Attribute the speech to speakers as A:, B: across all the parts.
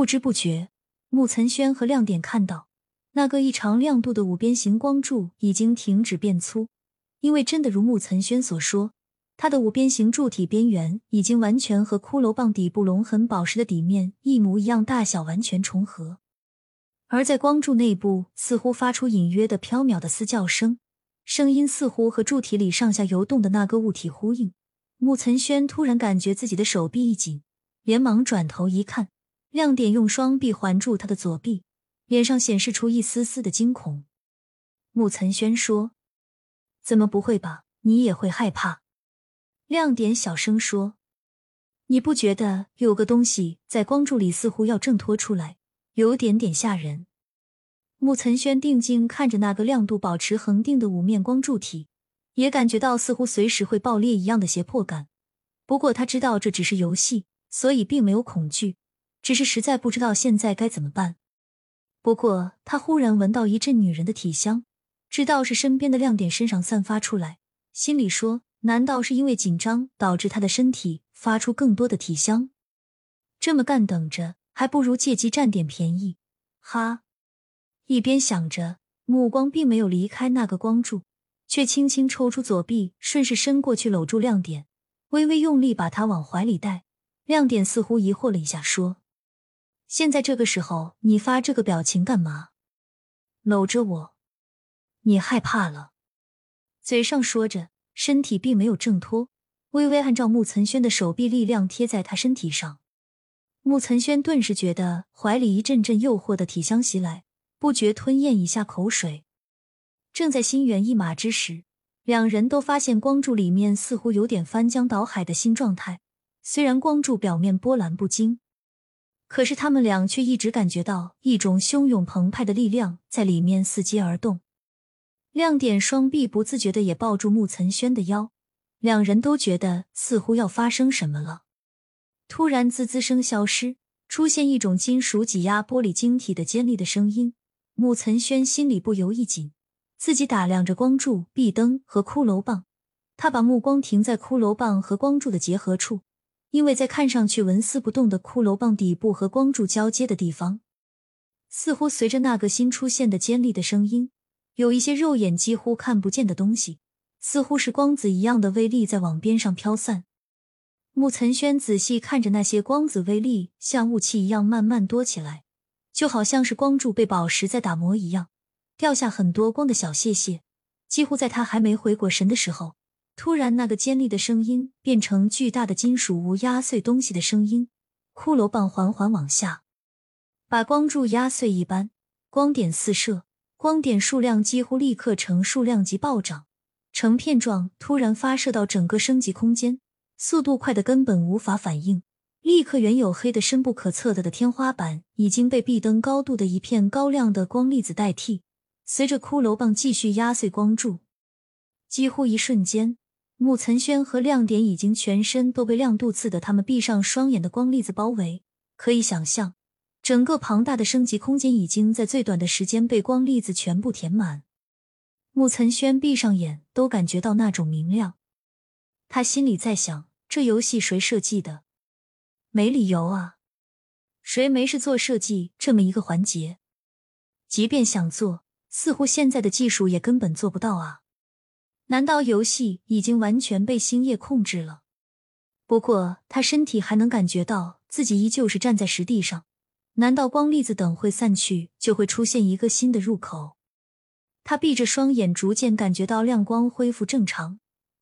A: 不知不觉，穆岑轩和亮点看到那个异常亮度的五边形光柱已经停止变粗，因为真的如穆岑轩所说，它的五边形柱体边缘已经完全和骷髅棒底部龙痕宝石的底面一模一样大小，完全重合。而在光柱内部，似乎发出隐约的飘渺的嘶叫声，声音似乎和柱体里上下游动的那个物体呼应。穆岑轩突然感觉自己的手臂一紧，连忙转头一看。亮点用双臂环住他的左臂，脸上显示出一丝丝的惊恐。穆岑轩说：“怎么不会吧？你也会害怕？”亮点小声说：“你不觉得有个东西在光柱里似乎要挣脱出来，有点点吓人？”穆岑轩定睛看着那个亮度保持恒定的五面光柱体，也感觉到似乎随时会爆裂一样的胁迫感。不过他知道这只是游戏，所以并没有恐惧。只是实在不知道现在该怎么办。不过他忽然闻到一阵女人的体香，知道是身边的亮点身上散发出来，心里说：难道是因为紧张导致他的身体发出更多的体香？这么干等着，还不如借机占点便宜。哈！一边想着，目光并没有离开那个光柱，却轻轻抽出左臂，顺势伸过去搂住亮点，微微用力把他往怀里带。亮点似乎疑惑了一下，说。现在这个时候，你发这个表情干嘛？搂着我，你害怕了？嘴上说着，身体并没有挣脱，微微按照穆岑轩的手臂力量贴在他身体上。穆岑轩顿时觉得怀里一阵阵诱惑的体香袭来，不觉吞咽一下口水。正在心猿意马之时，两人都发现光柱里面似乎有点翻江倒海的新状态。虽然光柱表面波澜不惊。可是他们俩却一直感觉到一种汹涌澎湃的力量在里面伺机而动。亮点双臂不自觉的也抱住穆岑轩的腰，两人都觉得似乎要发生什么了。突然，滋滋声消失，出现一种金属挤压玻璃晶体的尖利的声音。穆岑轩心里不由一紧，自己打量着光柱、壁灯和骷髅棒，他把目光停在骷髅棒和光柱的结合处。因为在看上去纹丝不动的骷髅棒底部和光柱交接的地方，似乎随着那个新出现的尖利的声音，有一些肉眼几乎看不见的东西，似乎是光子一样的微粒在往边上飘散。穆岑轩仔细看着那些光子微粒，像雾气一样慢慢多起来，就好像是光柱被宝石在打磨一样，掉下很多光的小屑屑。几乎在他还没回过神的时候。突然，那个尖利的声音变成巨大的金属物压碎东西的声音。骷髅棒缓缓往下，把光柱压碎一般，光点四射，光点数量几乎立刻成数量级暴涨，成片状突然发射到整个升级空间，速度快的根本无法反应。立刻，原有黑的深不可测的的天花板已经被壁灯高度的一片高亮的光粒子代替。随着骷髅棒继续压碎光柱，几乎一瞬间。穆岑轩和亮点已经全身都被亮度刺得他们闭上双眼的光粒子包围，可以想象，整个庞大的升级空间已经在最短的时间被光粒子全部填满。穆岑轩闭上眼，都感觉到那种明亮。他心里在想：这游戏谁设计的？没理由啊！谁没事做设计这么一个环节？即便想做，似乎现在的技术也根本做不到啊！难道游戏已经完全被星夜控制了？不过他身体还能感觉到自己依旧是站在实地上。难道光粒子等会散去，就会出现一个新的入口？他闭着双眼，逐渐感觉到亮光恢复正常，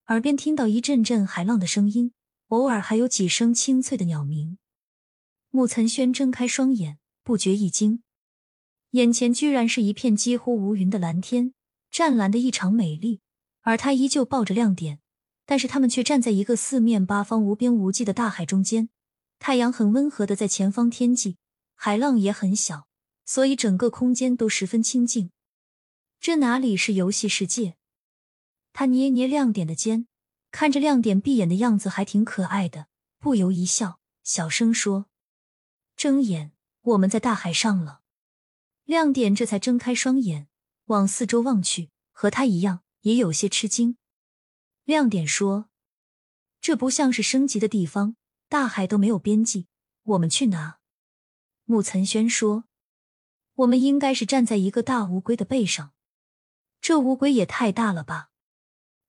A: 耳边听到一阵阵海浪的声音，偶尔还有几声清脆的鸟鸣。穆岑轩睁开双眼，不觉一惊，眼前居然是一片几乎无云的蓝天，湛蓝的异常美丽。而他依旧抱着亮点，但是他们却站在一个四面八方无边无际的大海中间。太阳很温和的在前方天际，海浪也很小，所以整个空间都十分清静。这哪里是游戏世界？他捏捏亮点的肩，看着亮点闭眼的样子还挺可爱的，不由一笑，小声说：“睁眼，我们在大海上了。”亮点这才睁开双眼，往四周望去，和他一样。也有些吃惊。亮点说：“这不像是升级的地方，大海都没有边际，我们去哪？”穆岑轩说：“我们应该是站在一个大乌龟的背上，这乌龟也太大了吧。”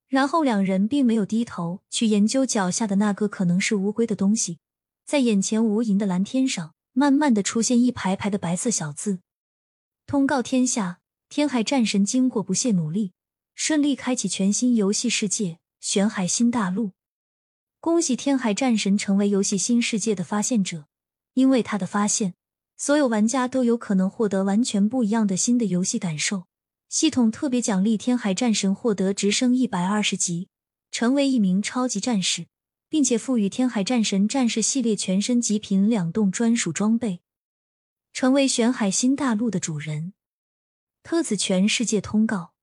A: 然后两人并没有低头去研究脚下的那个可能是乌龟的东西，在眼前无垠的蓝天上，慢慢的出现一排排的白色小字：“通告天下，天海战神经过不懈努力，顺利开启全新游戏世界——玄海新大陆。恭喜天海战神成为游戏新世界的发现者，因为他的发现，所有玩家都有可能获得完全不一样的新的游戏感受。”系统特别奖励天海战神获得直升一百二十级，成为一名超级战士，并且赋予天海战神战士系列全身极品两栋专属装备，成为玄海新大陆的主人。特此全世界通告。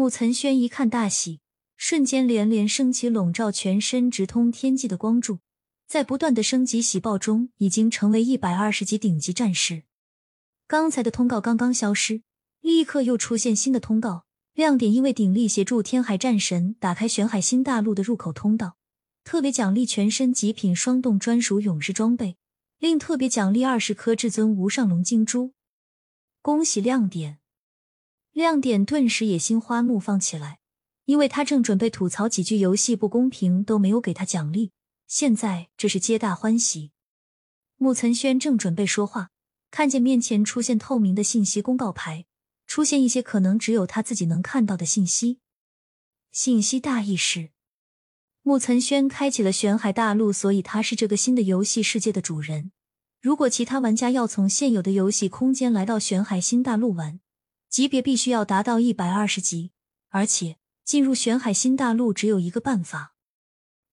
A: 穆岑轩一看大喜，瞬间连连升起笼罩全身、直通天际的光柱，在不断的升级喜报中，已经成为一百二十级顶级战士。刚才的通告刚刚消失。立刻又出现新的通告亮点，因为鼎力协助天海战神打开玄海新大陆的入口通道，特别奖励全身极品双动专属勇士装备，另特别奖励二十颗至尊无上龙晶珠。恭喜亮点！亮点顿时也心花怒放起来，因为他正准备吐槽几句游戏不公平，都没有给他奖励，现在这是皆大欢喜。穆岑轩正准备说话，看见面前出现透明的信息公告牌。出现一些可能只有他自己能看到的信息。信息大意是：穆岑轩开启了玄海大陆，所以他是这个新的游戏世界的主人。如果其他玩家要从现有的游戏空间来到玄海新大陆玩，级别必须要达到一百二十级，而且进入玄海新大陆只有一个办法，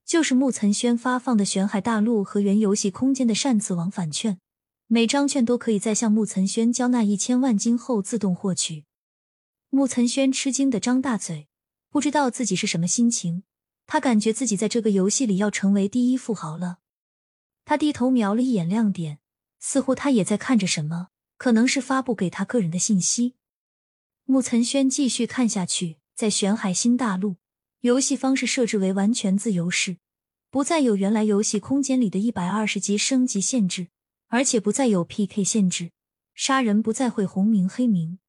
A: 就是木岑轩发放的玄海大陆和原游戏空间的善次往返券。每张券都可以在向木岑轩交纳一千万金后自动获取。木岑轩吃惊的张大嘴，不知道自己是什么心情。他感觉自己在这个游戏里要成为第一富豪了。他低头瞄了一眼亮点，似乎他也在看着什么，可能是发布给他个人的信息。穆岑轩继续看下去，在玄海新大陆，游戏方式设置为完全自由式，不再有原来游戏空间里的一百二十级升级限制。而且不再有 PK 限制，杀人不再会红名黑名。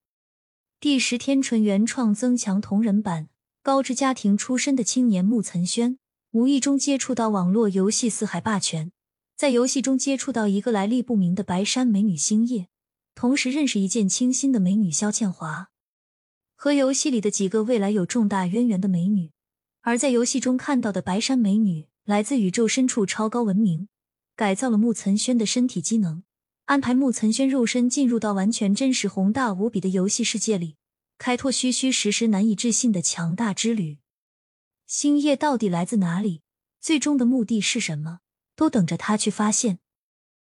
A: 第十天纯原创增强同人版，高知家庭出身的青年穆岑轩，无意中接触到网络游戏四海霸权，在游戏中接触到一个来历不明的白山美女星夜，同时认识一见倾心的美女肖倩华，和游戏里的几个未来有重大渊源的美女。而在游戏中看到的白山美女，来自宇宙深处超高文明。改造了木岑轩的身体机能，安排木岑轩肉身进入到完全真实、宏大无比的游戏世界里，开拓虚虚实实、难以置信的强大之旅。星夜到底来自哪里？最终的目的是什么？都等着他去发现。